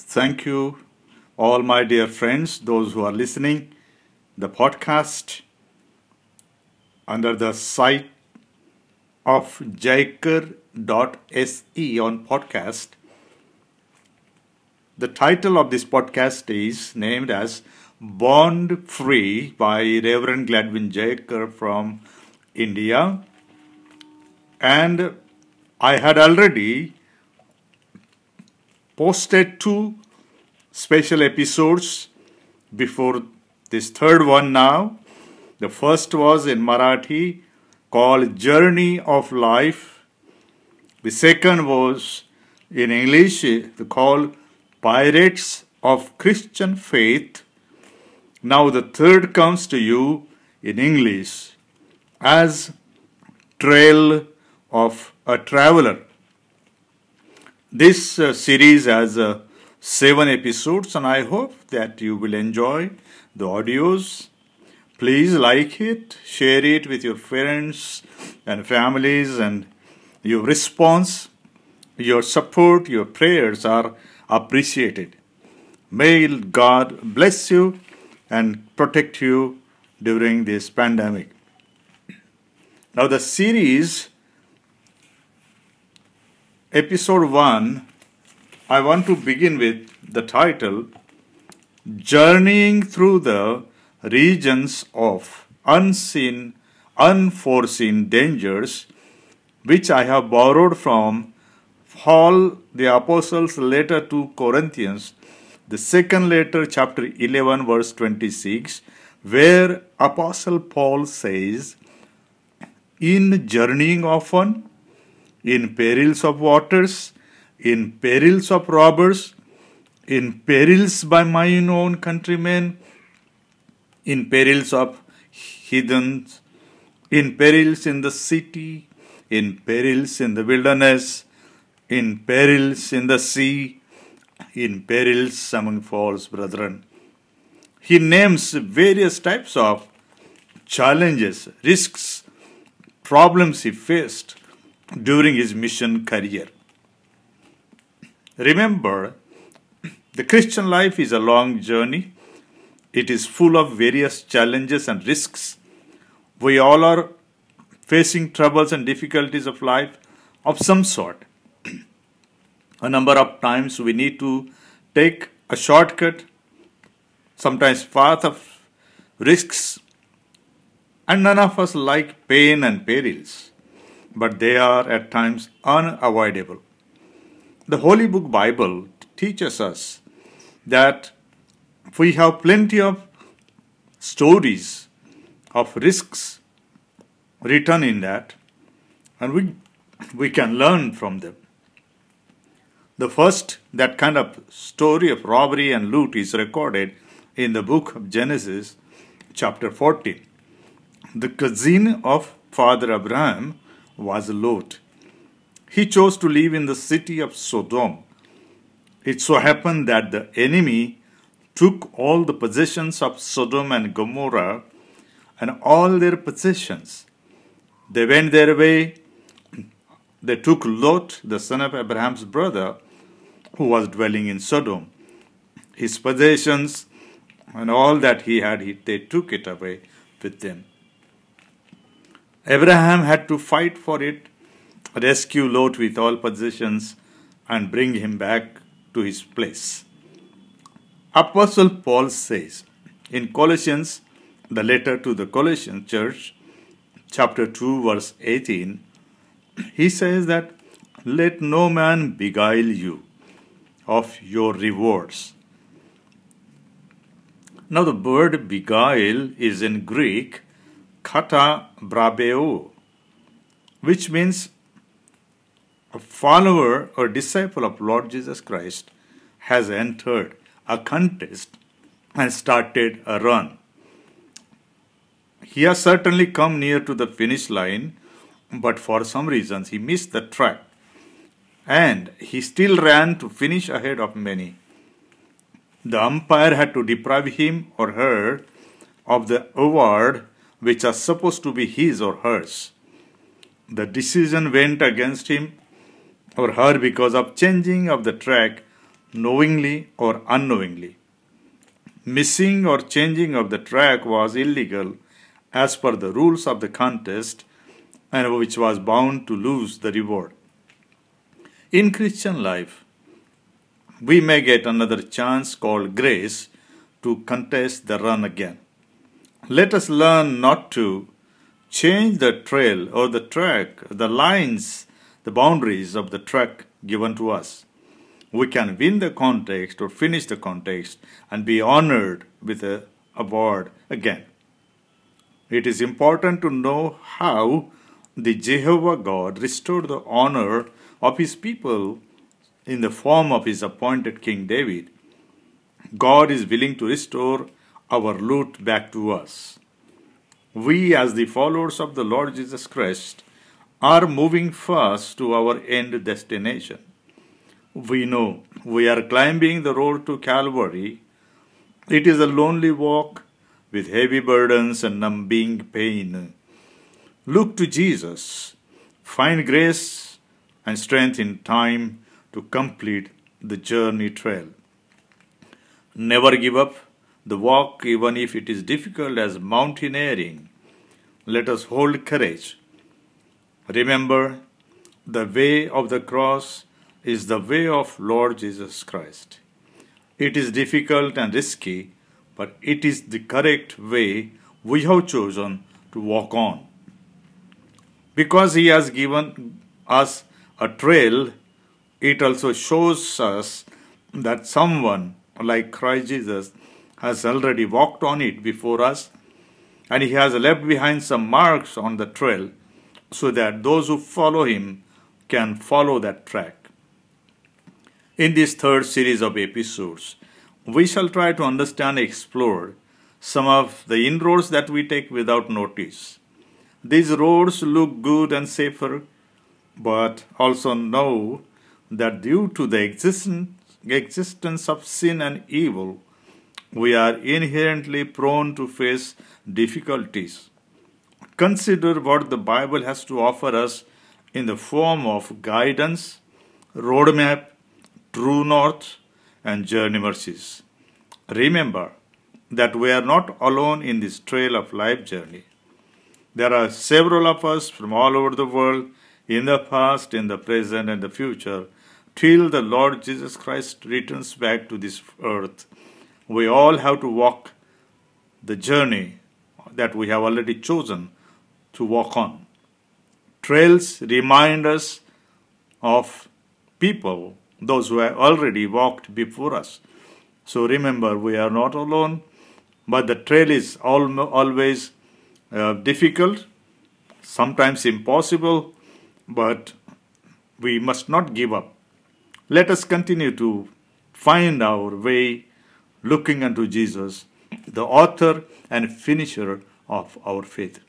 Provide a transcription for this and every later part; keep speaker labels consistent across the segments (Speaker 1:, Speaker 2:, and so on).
Speaker 1: Thank you, all my dear friends, those who are listening the podcast under the site of jaker.se on podcast. The title of this podcast is named as Bond Free by Reverend Gladwin Jaker from India. And I had already posted two special episodes before this third one now. The first was in Marathi called Journey of Life. The second was in English called Pirates of Christian Faith. Now the third comes to you in English as Trail of a Traveler. This uh, series has uh, seven episodes, and I hope that you will enjoy the audios. Please like it, share it with your friends and families, and your response, your support, your prayers are appreciated. May God bless you and protect you during this pandemic. Now, the series, episode 1, I want to begin with the title Journeying Through the Regions of Unseen, Unforeseen Dangers, which I have borrowed from Paul the Apostle's letter to Corinthians, the second letter, chapter 11, verse 26, where Apostle Paul says, In journeying often, in perils of waters, in perils of robbers, in perils by mine own countrymen, in perils of heathens, in perils in the city, in perils in the wilderness, in perils in the sea, in perils among false brethren. He names various types of challenges, risks, problems he faced during his mission career. Remember, the Christian life is a long journey. It is full of various challenges and risks. We all are facing troubles and difficulties of life of some sort. a number of times we need to take a shortcut, sometimes path of risks, and none of us like pain and perils, but they are at times unavoidable. The Holy Book Bible teaches us that we have plenty of stories of risks written in that, and we, we can learn from them. The first, that kind of story of robbery and loot, is recorded in the book of Genesis, chapter 14. The cousin of Father Abraham was Lot. He chose to live in the city of Sodom. It so happened that the enemy took all the possessions of Sodom and Gomorrah and all their possessions. They went their way. They took Lot, the son of Abraham's brother, who was dwelling in Sodom. His possessions and all that he had, they took it away with them. Abraham had to fight for it rescue Lot with all possessions, and bring him back to his place. Apostle Paul says in Colossians, the letter to the Colossian church, chapter 2, verse 18, he says that let no man beguile you of your rewards. Now, the word beguile is in Greek kata brabeo, which means a follower or disciple of Lord Jesus Christ has entered a contest and started a run. He has certainly come near to the finish line, but for some reasons he missed the track and he still ran to finish ahead of many. The umpire had to deprive him or her of the award which are supposed to be his or hers. The decision went against him or her because of changing of the track knowingly or unknowingly. Missing or changing of the track was illegal as per the rules of the contest and which was bound to lose the reward. In Christian life, we may get another chance called grace to contest the run again. Let us learn not to change the trail or the track, the lines, the boundaries of the track given to us. We can win the contest or finish the contest and be honored with a award again. It is important to know how the Jehovah God restored the honor of his people in the form of his appointed King David. God is willing to restore our loot back to us. We, as the followers of the Lord Jesus Christ, are moving fast to our end destination. We know we are climbing the road to Calvary. It is a lonely walk with heavy burdens and numbing pain. Look to Jesus. Find grace and strength in time to complete the journey trail. Never give up the walk, even if it is difficult as mountaineering. Let us hold courage. Remember, the way of the cross is the way of Lord Jesus Christ. It is difficult and risky, but it is the correct way we have chosen to walk on. Because He has given us a trail, it also shows us that someone like Christ Jesus has already walked on it before us and he has left behind some marks on the trail so that those who follow him can follow that track. In this third series of episodes, we shall try to understand and explore some of the inroads that we take without notice. These roads look good and safer, but also know that due to the existence, existence of sin and evil, we are inherently prone to face difficulties. Consider what the Bible has to offer us in the form of guidance, roadmap, true north, and journey mercies. Remember that we are not alone in this trail of life journey. There are several of us from all over the world, in the past, in the present, and the future, till the Lord Jesus Christ returns back to this earth we all have to walk the journey that we have already chosen to walk on. Trails remind us of people, those who have already walked before us. So remember, we are not alone, but the trail is always uh, difficult, sometimes impossible, but we must not give up. Let us continue to find our way looking unto Jesus, the author and finisher of our faith.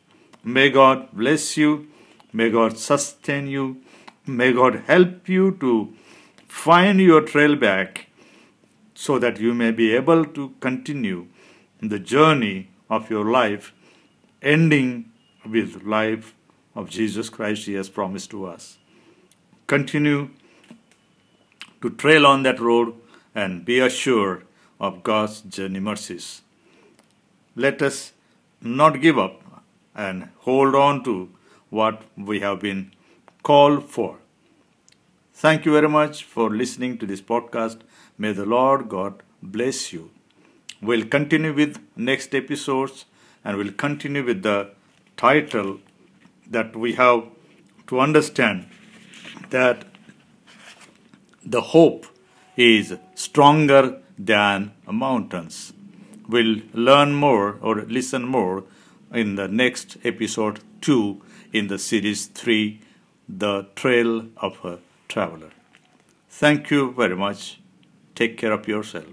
Speaker 1: May God bless you. May God sustain you. May God help you to find your trail back so that you may be able to continue the journey of your life, ending with life of Jesus Christ he has promised to us. Continue to trail on that road and be assured of God's journey mercies. Let us not give up and hold on to what we have been called for. Thank you very much for listening to this podcast. May the Lord God bless you. We'll continue with next episodes and we'll continue with the title that we have to understand that the hope is stronger than mountains. We'll learn more or listen more in the next episode 2 in the series 3 The Trail of a Traveler. Thank you very much. Take care of yourself.